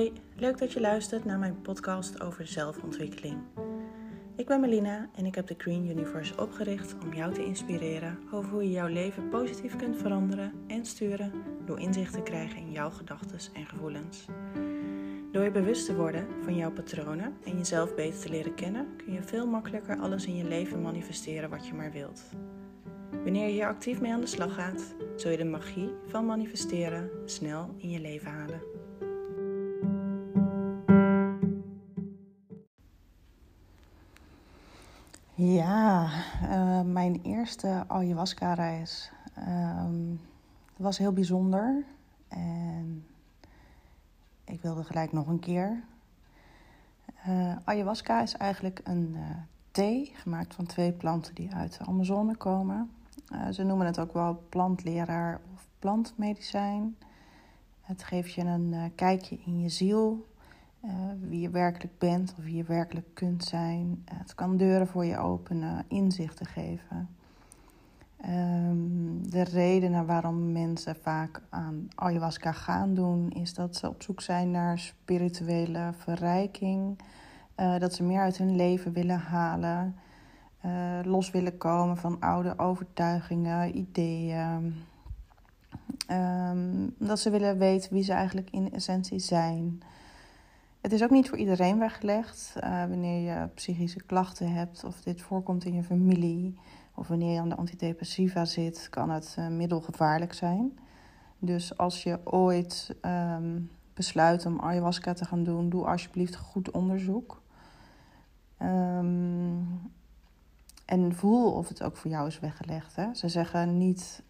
Hoi, leuk dat je luistert naar mijn podcast over zelfontwikkeling. Ik ben Melina en ik heb de Green Universe opgericht om jou te inspireren over hoe je jouw leven positief kunt veranderen en sturen door inzicht te krijgen in jouw gedachten en gevoelens. Door je bewust te worden van jouw patronen en jezelf beter te leren kennen, kun je veel makkelijker alles in je leven manifesteren wat je maar wilt. Wanneer je hier actief mee aan de slag gaat, zul je de magie van manifesteren snel in je leven halen. Ayahuasca-reis uh, was heel bijzonder. En ik wilde gelijk nog een keer. Uh, ayahuasca is eigenlijk een uh, thee gemaakt van twee planten die uit de Amazone komen. ze noemen het ook wel plantleraar of plantmedicijn. Het geeft je een kijkje in je ziel, wie je werkelijk bent of wie je werkelijk kunt zijn. Het kan deuren voor je openen, inzichten geven. Um, de redenen waarom mensen vaak aan ayahuasca gaan doen, is dat ze op zoek zijn naar spirituele verrijking. Uh, dat ze meer uit hun leven willen halen. los willen komen van oude overtuigingen, ideeën. Um, dat ze willen weten wie ze eigenlijk in essentie zijn. Het is ook niet voor iedereen weggelegd. Uh, wanneer je psychische klachten hebt of dit voorkomt in je familie of wanneer je aan de antidepressiva zit, kan het uh, middelgevaarlijk zijn. Dus als je ooit um, besluit om ayahuasca te gaan doen, doe alsjeblieft goed onderzoek. Um, en voel of het ook voor jou is weggelegd. Hè? Ze zeggen niet.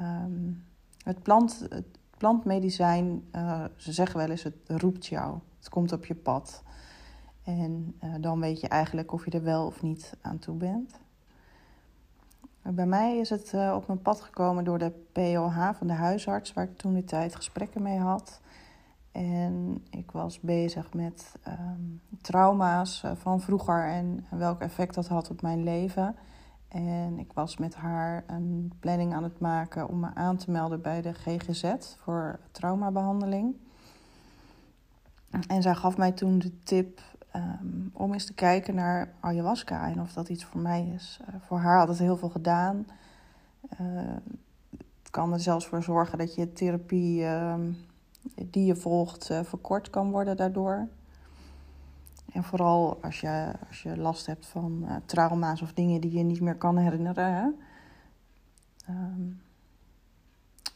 Um, het, plant, het plantmedicijn, uh, ze zeggen wel eens, het roept jou. Het komt op je pad. En uh, dan weet je eigenlijk of je er wel of niet aan toe bent. Bij mij is het uh, op mijn pad gekomen door de POH van de huisarts, waar ik toen de tijd gesprekken mee had. En ik was bezig met um, trauma's uh, van vroeger en welk effect dat had op mijn leven. En ik was met haar een planning aan het maken om me aan te melden bij de GGZ voor traumabehandeling. En zij gaf mij toen de tip um, om eens te kijken naar ayahuasca en of dat iets voor mij is. Uh, voor haar had het heel veel gedaan. Uh, het kan er zelfs voor zorgen dat je therapie uh, die je volgt uh, verkort kan worden daardoor. En vooral als je, als je last hebt van trauma's of dingen die je niet meer kan herinneren. Um,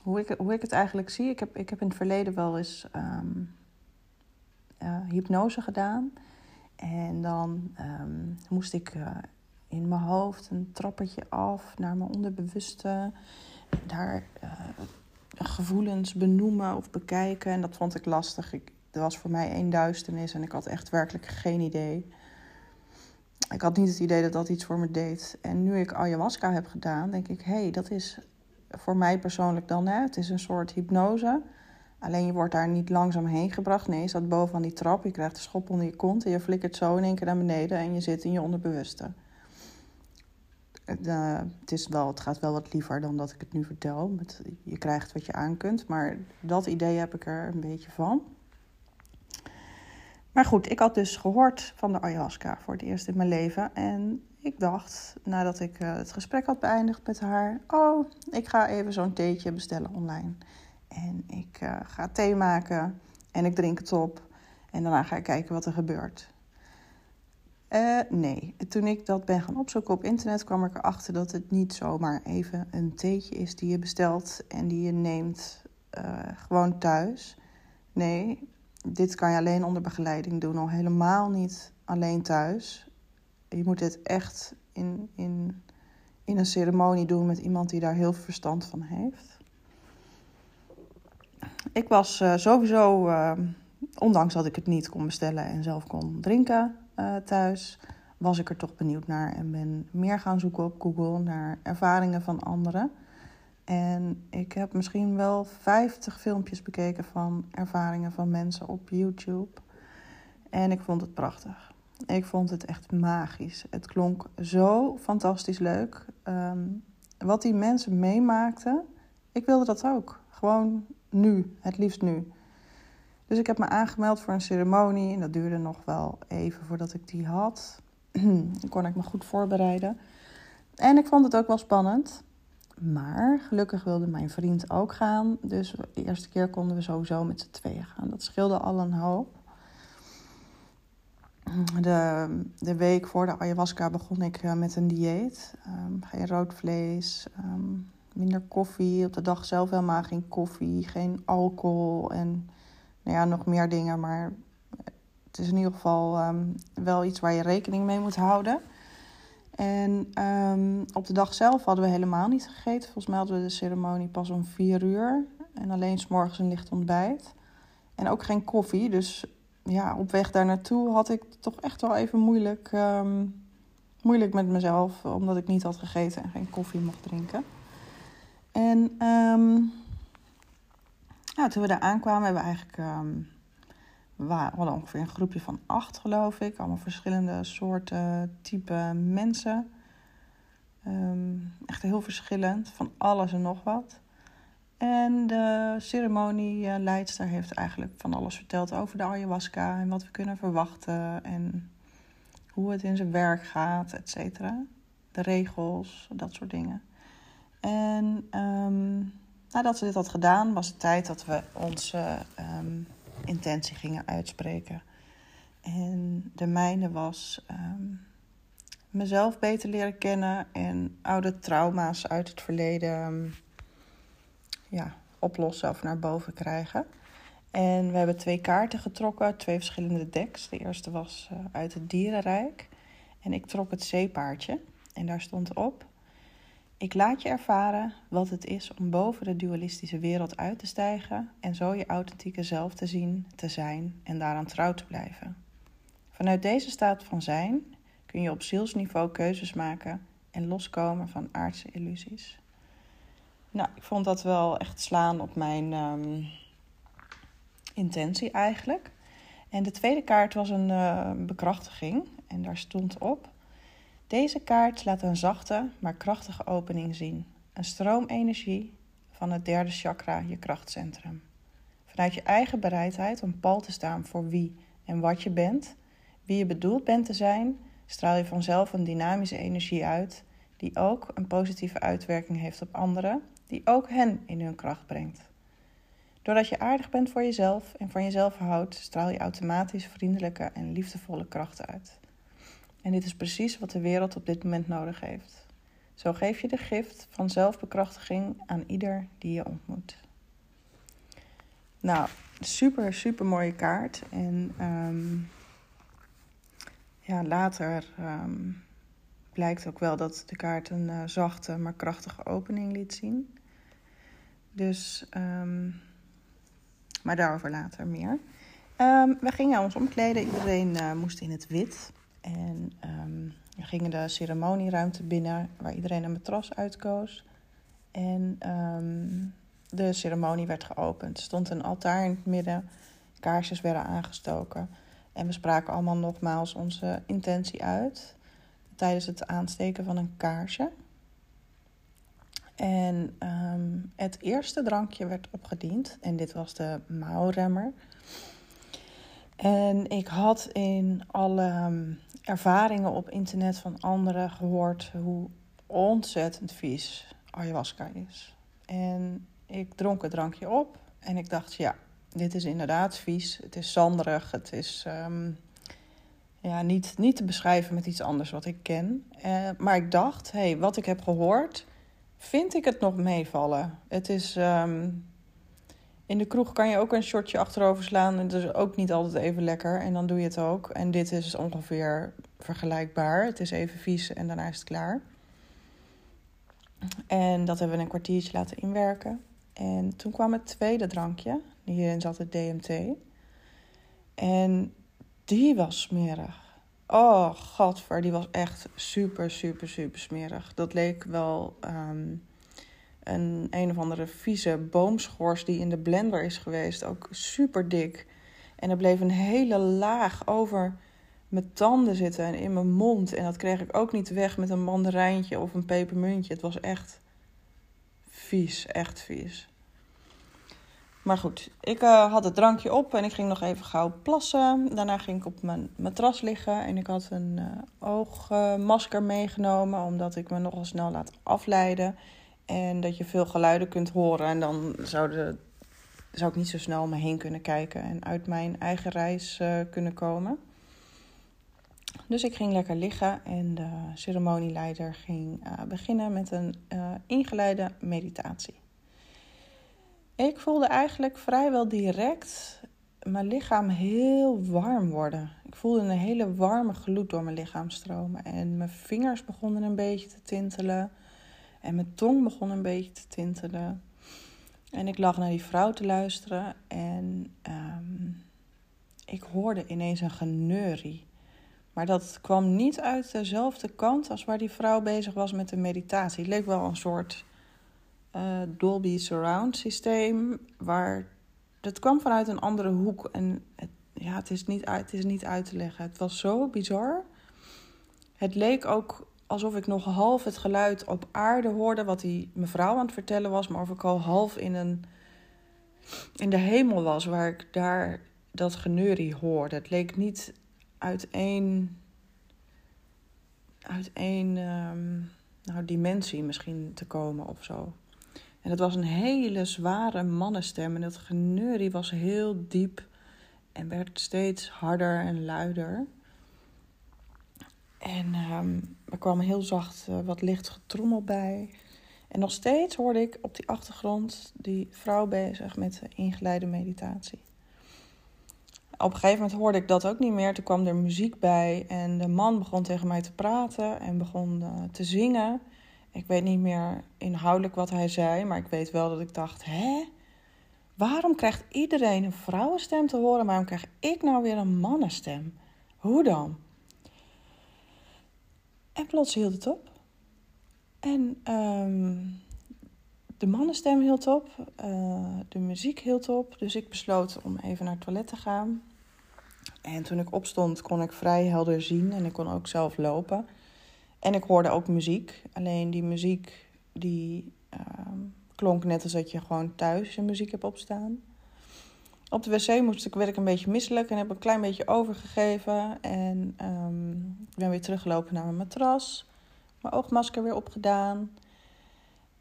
hoe, ik, hoe ik het eigenlijk zie, ik heb, ik heb in het verleden wel eens hypnose gedaan. En dan um, moest ik uh, in mijn hoofd een trappetje af naar mijn onderbewuste. Daar uh, gevoelens benoemen of bekijken. En dat vond ik lastig. Ik, er was voor mij één duisternis en ik had echt werkelijk geen idee. Ik had niet het idee dat dat iets voor me deed. En nu ik ayahuasca heb gedaan, denk ik: hé, hey, dat is voor mij persoonlijk dan, hè, het is een soort hypnose. Alleen je wordt daar niet langzaam heen gebracht. Nee, je staat bovenaan die trap, je krijgt een schop onder je kont en je flikkert zo in één keer naar beneden en je zit in je onderbewuste. Uh, het, is wel, het gaat wel wat liever dan dat ik het nu vertel. Je krijgt wat je aan kunt, maar dat idee heb ik er een beetje van. Maar goed, ik had dus gehoord van de ayahuasca voor het eerst in mijn leven. En ik dacht, nadat ik uh, het gesprek had beëindigd met haar... oh, ik ga even zo'n theetje bestellen online. En ik uh, ga thee maken en ik drink het op. En daarna ga ik kijken wat er gebeurt. Uh, nee, toen ik dat ben gaan opzoeken op internet kwam ik erachter dat het niet zomaar even een theetje is die je bestelt en die je neemt uh, gewoon thuis. Nee, dit kan je alleen onder begeleiding doen, al helemaal niet alleen thuis. Je moet dit echt in, in, in een ceremonie doen met iemand die daar heel veel verstand van heeft. Ik was uh, sowieso, uh, ondanks dat ik het niet kon bestellen en zelf kon drinken uh, thuis, was ik er toch benieuwd naar en ben meer gaan zoeken op Google naar ervaringen van anderen. En ik heb misschien wel 50 filmpjes bekeken van ervaringen van mensen op YouTube. En ik vond het prachtig. Ik vond het echt magisch. Het klonk zo fantastisch leuk. Um, wat die mensen meemaakten, ik wilde dat ook. Gewoon nu, het liefst nu. Dus ik heb me aangemeld voor een ceremonie en dat duurde nog wel even voordat ik die had. Dan kon ik me goed voorbereiden. En ik vond het ook wel spannend. Maar gelukkig wilde mijn vriend ook gaan. Dus de eerste keer konden we sowieso met z'n tweeën gaan. Dat scheelde al een hoop. De, de week voor de ayahuasca begon ik eh, met een dieet. Um, geen rood vlees, ehm, minder koffie. Op de dag zelf helemaal geen koffie, geen alcohol en nou ja, nog meer dingen. Maar het is in ieder geval ehm, wel iets waar je rekening mee moet houden. En op de dag zelf hadden we helemaal niet gegeten. Volgens mij hadden we de ceremonie pas om vier uur. En alleen s'morgens een licht ontbijt. En ook geen koffie. Dus ja, op weg daar naartoe had ik toch echt wel even moeilijk, ehm, moeilijk met mezelf. Omdat ik niet had gegeten en geen koffie mocht drinken. En um, toen we daar aankwamen, hebben we eigenlijk. Hadden ongeveer een groepje van acht, geloof ik. Allemaal verschillende soorten, type mensen. echt heel verschillend, van alles en nog wat. En de ceremonieleidster heeft eigenlijk van alles verteld over de ayahuasca en wat we kunnen verwachten en hoe het in zijn werk gaat, et cetera. De regels, dat soort dingen. En um, nadat ze dit had gedaan, was het tijd dat we onze um, intentie gingen uitspreken. En de mijne was um, mezelf beter leren kennen en oude trauma's uit het verleden ja, oplossen of naar boven krijgen. En we hebben twee kaarten getrokken, twee verschillende decks. De eerste was uh, uit het dierenrijk. En ik trok het zeepaardje. En daar stond op: Ik laat je ervaren wat het is om boven de dualistische wereld uit te stijgen en zo je authentieke zelf te zien, te zijn en daaraan trouw te blijven. Vanuit deze staat van zijn kun je op zielsniveau keuzes maken en loskomen van aardse illusies. Nou, ik vond dat wel echt slaan op mijn um, intentie eigenlijk. En de tweede kaart was een uh, bekrachtiging. En daar stond op: Deze kaart laat een zachte, maar krachtige opening zien. Een stroomenergie van het derde chakra, je krachtcentrum. Vanuit je eigen bereidheid om pal te staan voor wie en wat je bent, wie je bedoeld bent te zijn, straal je vanzelf een dynamische energie uit, die ook een positieve uitwerking heeft op anderen die ook hen in hun kracht brengt. Doordat je aardig bent voor jezelf en van jezelf houdt, straal je automatisch vriendelijke en liefdevolle krachten uit. En dit is precies wat de wereld op dit moment nodig heeft. Zo geef je de gift van zelfbekrachtiging aan ieder die je ontmoet. Nou, super, super mooie kaart. En um, ja, later um, blijkt ook wel dat de kaart een uh, zachte, maar krachtige opening liet zien. Dus, um, maar daarover later meer. We gingen ons omkleden. Iedereen uh, moest in het wit. En we gingen de ceremonieruimte binnen, waar iedereen een matras uitkoos. En de ceremonie werd geopend. Er stond een altaar in het midden. Kaarsjes werden aangestoken. En we spraken allemaal nogmaals onze intentie uit tijdens het aansteken van een kaarsje. En ehm, het eerste drankje werd opgediend. En dit was de mouwremmer. En ik had in alle ehm, ervaringen op internet van anderen gehoord hoe ontzettend vies ayahuasca is. En ik dronk het drankje op en ik dacht, ja, dit is inderdaad vies. Het is zanderig. Het is um, ja, niet, niet te beschrijven met iets anders wat ik ken. Uh, maar ik dacht, hé, hey, wat ik heb gehoord vind ik het nog meevallen. Het is. Um, in de kroeg kan je ook een shortje achterover slaan. En is ook niet altijd even lekker. En dan doe je het ook. En dit is ongeveer vergelijkbaar. Het is even vies en daarna is het klaar. En dat hebben we een kwartiertje laten inwerken. En toen kwam het tweede drankje. Hierin zat het DMT. En die was smerig. Oh, godver, die was echt super, super, super smerig. Dat leek wel um, een een of andere vieze boomschors die in de blender is geweest. Ook super dik. En er bleef een hele laag over mijn tanden zitten en in mijn mond. En dat kreeg ik ook niet weg met een mandarijntje of een pepermuntje. Het was echt vies, echt vies. Maar goed, ik uh, had het drankje op en ik ging nog even gauw plassen. Daarna ging ik op mijn matras liggen en ik had een uh, oogmasker meegenomen, omdat ik me nogal snel laat afleiden. En dat je veel geluiden kunt horen en dan zou, zou ik niet zo snel om me heen kunnen kijken en uit mijn eigen reis uh, kunnen komen. Dus ik ging lekker liggen en de ceremonieleider ging beginnen met een ingeleide meditatie. Ik voelde eigenlijk vrijwel direct mijn lichaam heel warm worden. Ik voelde een hele warme gloed door mijn lichaam stromen. En mijn vingers begonnen een beetje te tintelen. En mijn tong begon een beetje te tintelen. En ik lag naar die vrouw te luisteren. En um, ik hoorde ineens een geneurie. Maar dat kwam niet uit dezelfde kant als waar die vrouw bezig was met de meditatie. Het leek wel een soort uh, Dolby Surround systeem. Waar, dat kwam vanuit een andere hoek. En ja, het, is niet het is niet uit te leggen. Het was zo bizar. Het leek ook alsof ik nog half het geluid op aarde hoorde. Wat die mevrouw aan het vertellen was. Maar of ik al half in, een, in de hemel was. Waar ik daar dat geneurie hoorde. Het leek niet uit één. Uit één um, nou, dimensie misschien te komen of zo. En het was een hele zware mannenstem. En dat geneurie was heel diep en werd steeds harder en luider. En um, er kwam heel zacht uh, wat licht getrommel bij. En nog steeds hoorde ik op die achtergrond die vrouw bezig met de ingeleide meditatie. Op een gegeven moment hoorde ik dat ook niet meer. Toen kwam er muziek bij en de man begon tegen mij te praten en begon uh, te zingen. Ik weet niet meer inhoudelijk wat hij zei, maar ik weet wel dat ik dacht: hè? Waarom krijgt iedereen een vrouwenstem te horen? Waarom krijg ik nou weer een mannenstem? Hoe dan? En plots hield het op. En um, de mannenstem hield op, uh, de muziek hield op. Dus ik besloot om even naar het toilet te gaan. En toen ik opstond, kon ik vrij helder zien en ik kon ook zelf lopen. En ik hoorde ook muziek. Alleen die muziek die uh, klonk net als je gewoon thuis je muziek hebt opstaan. Op de wc moest ik, werd ik een beetje misselijk en heb een klein beetje overgegeven. En um, ik ben weer teruggelopen naar mijn matras. Mijn oogmasker weer opgedaan.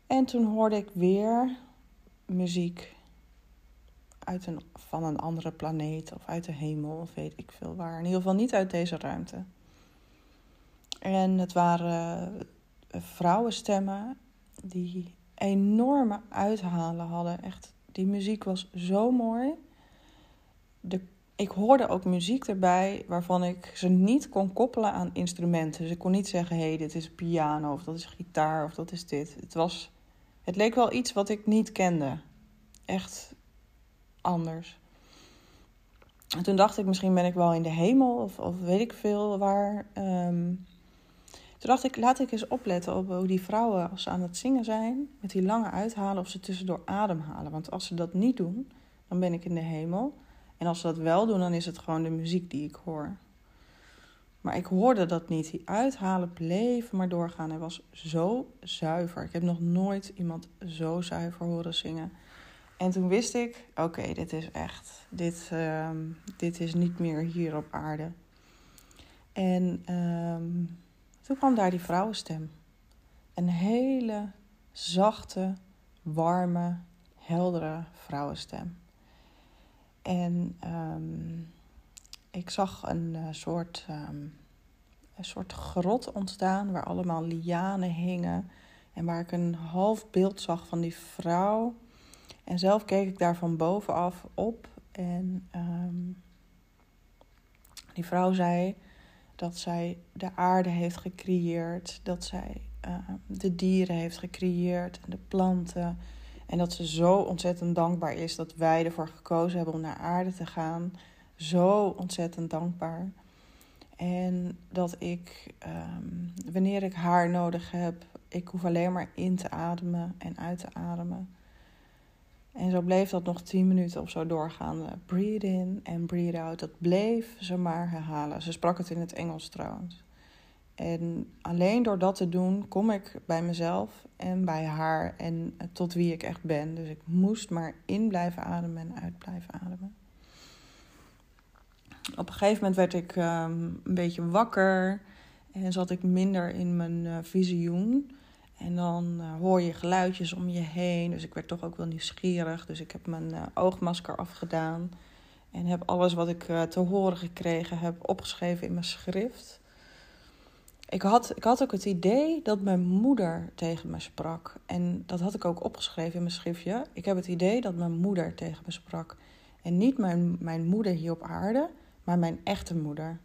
En toen hoorde ik weer muziek uit een, van een andere planeet of uit de hemel of weet ik veel waar. In ieder geval niet uit deze ruimte. En het waren eh, vrouwenstemmen die enorme uithalen hadden. Echt, die muziek was zo mooi. De, ik hoorde ook muziek erbij waarvan ik ze niet kon koppelen aan instrumenten. Dus ik kon niet zeggen, hé, hey, dit is piano of dat is gitaar of dat is dit. Het, was, het leek wel iets wat ik niet kende. Echt anders. En toen dacht ik, misschien ben ik wel in de hemel of, of weet ik veel waar. Um, toen dacht ik, laat ik eens opletten op hoe die vrouwen, als ze aan het zingen zijn, met die lange uithalen, of ze tussendoor ademhalen. Want als ze dat niet doen, dan ben ik in de hemel. En als ze dat wel doen, dan is het gewoon de muziek die ik hoor. Maar ik hoorde dat niet. Die uithalen bleven maar doorgaan. Hij was zo zuiver. Ik heb nog nooit iemand zo zuiver horen zingen. En toen wist ik, oké, dit is echt, dit, uh, dit is niet meer hier op aarde. En uh, toen kwam daar die vrouwenstem. Een hele zachte, warme, heldere vrouwenstem. En um, ik zag een uh, soort, um, een soort grot ontstaan waar allemaal lianen hingen. En waar ik een half beeld zag van die vrouw. En zelf keek ik daar van bovenaf op. En um, die vrouw zei: dat zij de aarde heeft gecreëerd, dat zij de dieren heeft gecreëerd en de planten. En dat ze zo ontzettend dankbaar is dat wij ervoor gekozen hebben om naar aarde te gaan. Zo ontzettend dankbaar. En dat ik, um, wanneer ik haar nodig heb, ik hoef alleen maar in te ademen en uit te ademen. En zo bleef dat nog tien minuten of zo doorgaan. Breathe in en breathe out. Dat bleef ze maar herhalen. Ze sprak het in het Engels trouwens. En alleen door dat te doen, kom ik bij mezelf en bij haar en tot wie ik echt ben. Dus ik moest maar in blijven ademen en uit blijven ademen. Op een gegeven moment werd ik um, een beetje wakker en zat ik minder in mijn uh, visioen. En dan uh, hoor je geluidjes om je heen. Dus ik werd toch ook wel nieuwsgierig. Dus ik heb mijn uh, oogmasker afgedaan. En heb alles wat ik te horen gekregen heb opgeschreven in mijn schrift. Ik had, ik had ook het idee dat mijn moeder tegen me sprak. En dat had ik ook opgeschreven in mijn schriftje. Ik heb het idee dat mijn moeder tegen me sprak. En niet mijn, mijn moeder hier op aarde, maar mijn echte moeder.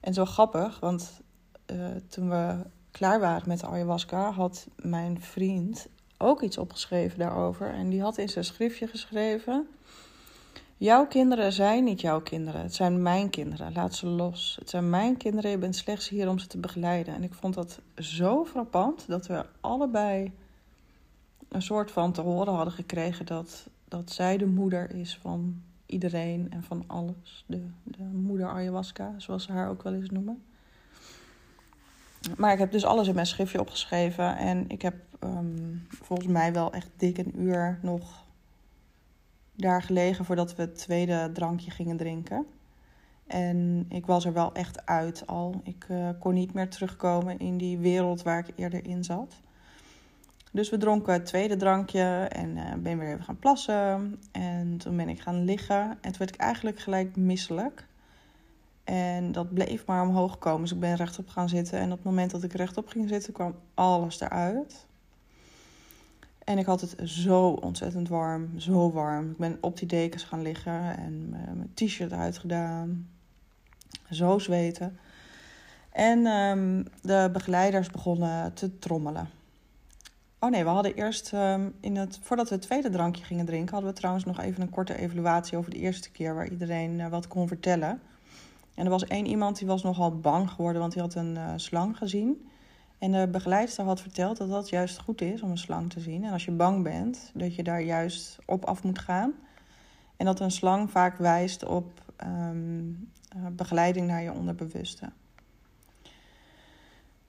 En zo grappig, want uh, toen we klaar waren met de ayahuasca, had mijn vriend ook iets opgeschreven daarover. En die had in zijn schriftje geschreven: Jouw kinderen zijn niet jouw kinderen, het zijn mijn kinderen. Laat ze los. Het zijn mijn kinderen, je bent slechts hier om ze te begeleiden. En ik vond dat zo frappant dat we allebei een soort van te horen hadden gekregen dat, dat zij de moeder is van iedereen en van alles. De, de moeder ayahuasca, zoals ze haar ook wel eens noemen. Maar ik heb dus alles in mijn schriftje opgeschreven. En ik heb ehm, volgens mij wel echt dik een uur nog daar gelegen voordat we het tweede drankje gingen drinken. En ik was er wel echt uit al. Ik uh, kon niet meer terugkomen in die wereld waar ik eerder in zat. Dus we dronken het tweede drankje en uh, ben weer even gaan plassen. En toen ben ik gaan liggen. En toen werd ik eigenlijk gelijk misselijk. En dat bleef maar omhoog komen. Dus ik ben rechtop gaan zitten. En op het moment dat ik rechtop ging zitten, kwam alles eruit. En ik had het zo ontzettend warm, zo warm. Ik ben op die dekens gaan liggen en mijn t-shirt uitgedaan. Zo zweten. En um, de begeleiders begonnen te trommelen. Oh nee, we hadden eerst, um, in het, voordat we het tweede drankje gingen drinken, hadden we trouwens nog even een korte evaluatie over de eerste keer waar iedereen uh, wat kon vertellen. En er was één iemand die was nogal bang geworden, want die had een uh, slang gezien. En de begeleidster had verteld dat dat juist goed is om een slang te zien. En als je bang bent, dat je daar juist op af moet gaan. En dat een slang vaak wijst op um, begeleiding naar je onderbewuste.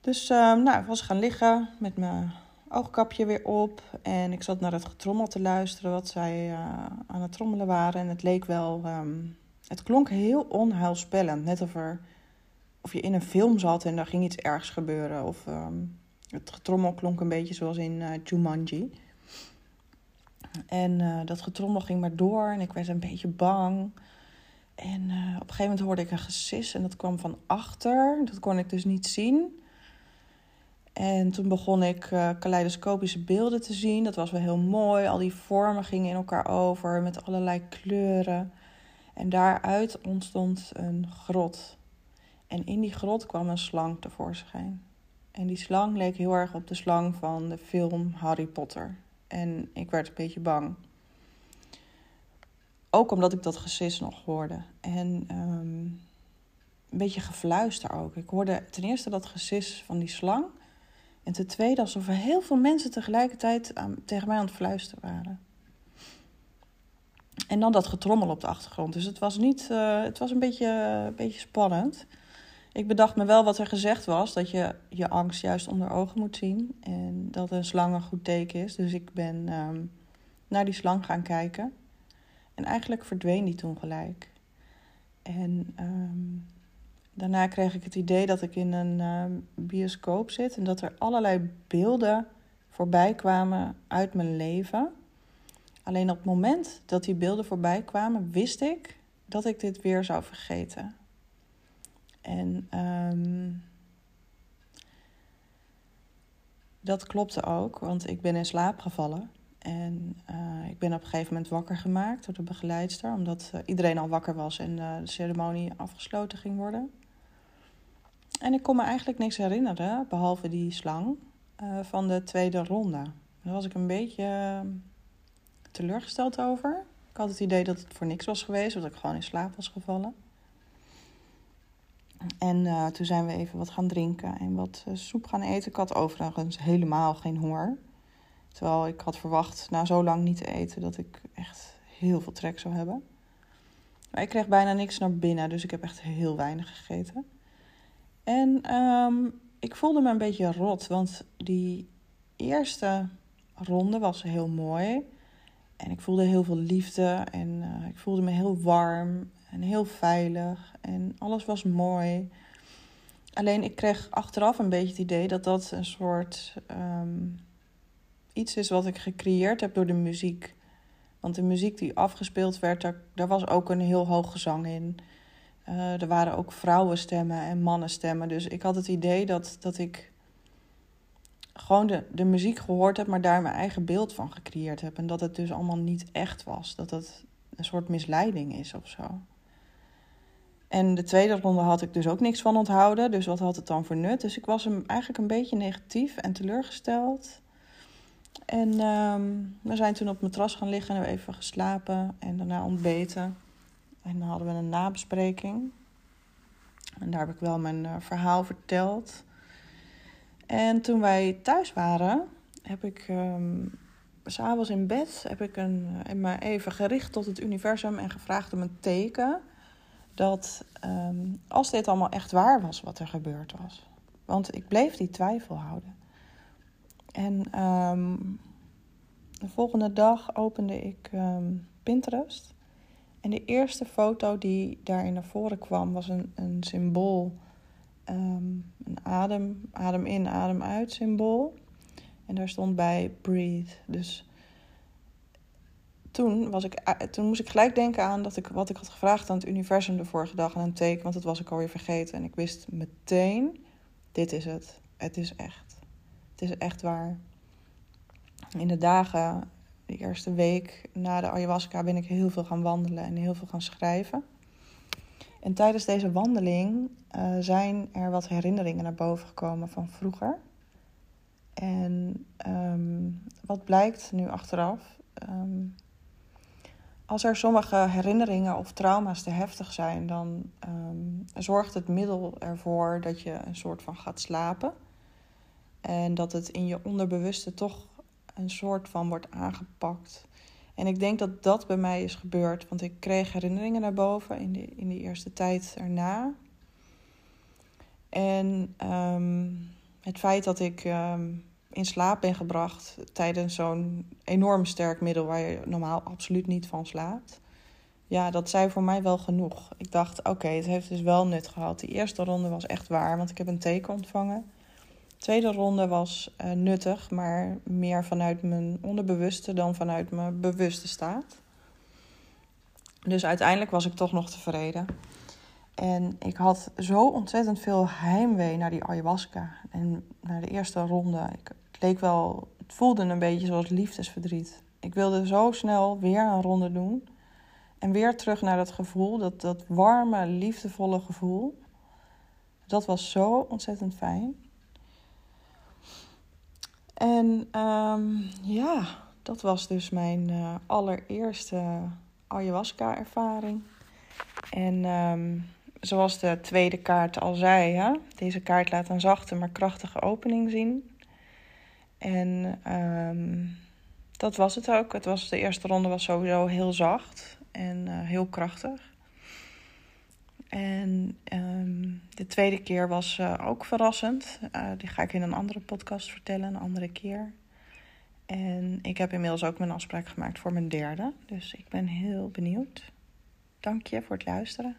Dus um, nou, ik was gaan liggen met mijn oogkapje weer op. En ik zat naar het getrommel te luisteren wat zij uh, aan het trommelen waren. En het leek wel. Um, het klonk heel onheilspellend. Net of er of je in een film zat en daar ging iets ergs gebeuren. Of um, het getrommel klonk een beetje zoals in uh, Jumanji. En uh, dat getrommel ging maar door en ik werd een beetje bang. En uh, op een gegeven moment hoorde ik een gesis en dat kwam van achter. Dat kon ik dus niet zien. En toen begon ik uh, kaleidoscopische beelden te zien. Dat was wel heel mooi. Al die vormen gingen in elkaar over met allerlei kleuren. En daaruit ontstond een grot. En in die grot kwam een slang tevoorschijn. En die slang leek heel erg op de slang van de film Harry Potter. En ik werd een beetje bang. Ook omdat ik dat gesis nog hoorde. En um, een beetje gefluister ook. Ik hoorde ten eerste dat gesis van die slang. En ten tweede alsof er heel veel mensen tegelijkertijd tegen mij aan het fluisteren waren. En dan dat getrommel op de achtergrond. Dus het was, niet, uh, het was een, beetje, een beetje spannend. Ik bedacht me wel wat er gezegd was: dat je je angst juist onder ogen moet zien. En dat een slang een goed teken is. Dus ik ben um, naar die slang gaan kijken. En eigenlijk verdween die toen gelijk. En um, daarna kreeg ik het idee dat ik in een uh, bioscoop zit. En dat er allerlei beelden voorbij kwamen uit mijn leven. Alleen op het moment dat die beelden voorbij kwamen, wist ik dat ik dit weer zou vergeten. En um, dat klopte ook, want ik ben in slaap gevallen. En uh, ik ben op een gegeven moment wakker gemaakt door de begeleidster, omdat uh, iedereen al wakker was en uh, de ceremonie afgesloten ging worden. En ik kon me eigenlijk niks herinneren, behalve die slang, van de tweede ronde. Daar was ik een beetje teleurgesteld over. Ik had het idee dat het voor niks was geweest, dat ik gewoon in slaap was gevallen. En uh, toen zijn we even wat gaan drinken en wat uh, soep gaan eten. Ik had overigens helemaal geen honger. Terwijl ik had verwacht na zo lang niet te eten dat ik echt heel veel trek zou hebben. Maar ik kreeg bijna niks naar binnen, dus ik heb echt heel weinig gegeten. En ehm, ik voelde me een beetje rot, want die eerste ronde was heel mooi. En ik voelde heel veel liefde en eh, ik voelde me heel warm en heel veilig en alles was mooi. Alleen ik kreeg achteraf een beetje het idee dat dat een soort ehm, iets is wat ik gecreëerd heb door de muziek. Want de muziek die afgespeeld werd, daar, was ook een heel hoog gezang in. Uh, er waren ook vrouwenstemmen en mannenstemmen. Dus ik had het idee dat, dat ik gewoon de, de muziek gehoord heb, maar daar mijn eigen beeld van gecreëerd heb. En dat het dus allemaal niet echt was. Dat het een soort misleiding is of zo. En de tweede ronde had ik dus ook niks van onthouden. Dus wat had het dan voor nut? Dus ik was hem eigenlijk een beetje negatief en teleurgesteld. En um, we zijn toen op het matras gaan liggen en even geslapen en daarna ontbeten. En dan hadden we een nabespreking. En daar heb ik wel mijn uh, verhaal verteld. En toen wij thuis waren, heb ik um, s'avonds in bed heb ik een, me even gericht tot het universum en gevraagd om een teken dat um, als dit allemaal echt waar was wat er gebeurd was. Want ik bleef die twijfel houden. En um, de volgende dag opende ik um, Pinterest. En de eerste foto die daarin naar voren kwam was een, een symbool. Een adem, adem in, adem uit symbool. En daar stond bij breathe. Dus toen, was ik, eh, toen moest ik gelijk denken aan dat ik, wat ik had gevraagd aan het universum de vorige dag aan een teken. Want dat was ik alweer vergeten. En ik wist meteen, dit is het. Het is echt. Het is echt waar. In de dagen, de eerste week na de ayahuasca, ben ik heel veel gaan wandelen en heel veel gaan schrijven. En tijdens deze wandeling uh, zijn er wat herinneringen naar boven gekomen van vroeger. En um, wat blijkt nu achteraf? Um, als er sommige herinneringen of trauma's te heftig zijn, dan um, zorgt het middel ervoor dat je een soort van gaat slapen. En dat het in je onderbewuste toch een soort van wordt aangepakt. En ik denk dat dat bij mij is gebeurd, want ik kreeg herinneringen naar boven in de, in de eerste tijd erna. En um, het feit dat ik um, in slaap ben gebracht tijdens zo'n enorm sterk middel waar je normaal absoluut niet van slaapt. Ja, dat zei voor mij wel genoeg. Ik dacht, oké, het heeft dus wel nut gehad. Die eerste ronde was echt waar, want ik heb een teken ontvangen. De tweede ronde was uh, nuttig, maar meer vanuit mijn onderbewuste dan vanuit mijn bewuste staat. Dus uiteindelijk was ik toch nog tevreden. En ik had zo ontzettend veel heimwee naar die ayahuasca. En naar de eerste ronde. Ik, het leek wel, het voelde een beetje zoals liefdesverdriet. Ik wilde zo snel weer een ronde doen. En weer terug naar dat gevoel, dat, dat warme, liefdevolle gevoel. Dat was zo ontzettend fijn. En um, ja, dat was dus mijn uh, allereerste ayahuasca-ervaring. En um, zoals de tweede kaart al zei, hè, deze kaart laat een zachte maar krachtige opening zien. En um, dat was het ook. Het was, de eerste ronde was sowieso heel zacht en uh, heel krachtig. En um, de tweede keer was uh, ook verrassend. Uh, die ga ik in een andere podcast vertellen, een andere keer. En ik heb inmiddels ook mijn afspraak gemaakt voor mijn derde. Dus ik ben heel benieuwd. Dank je voor het luisteren.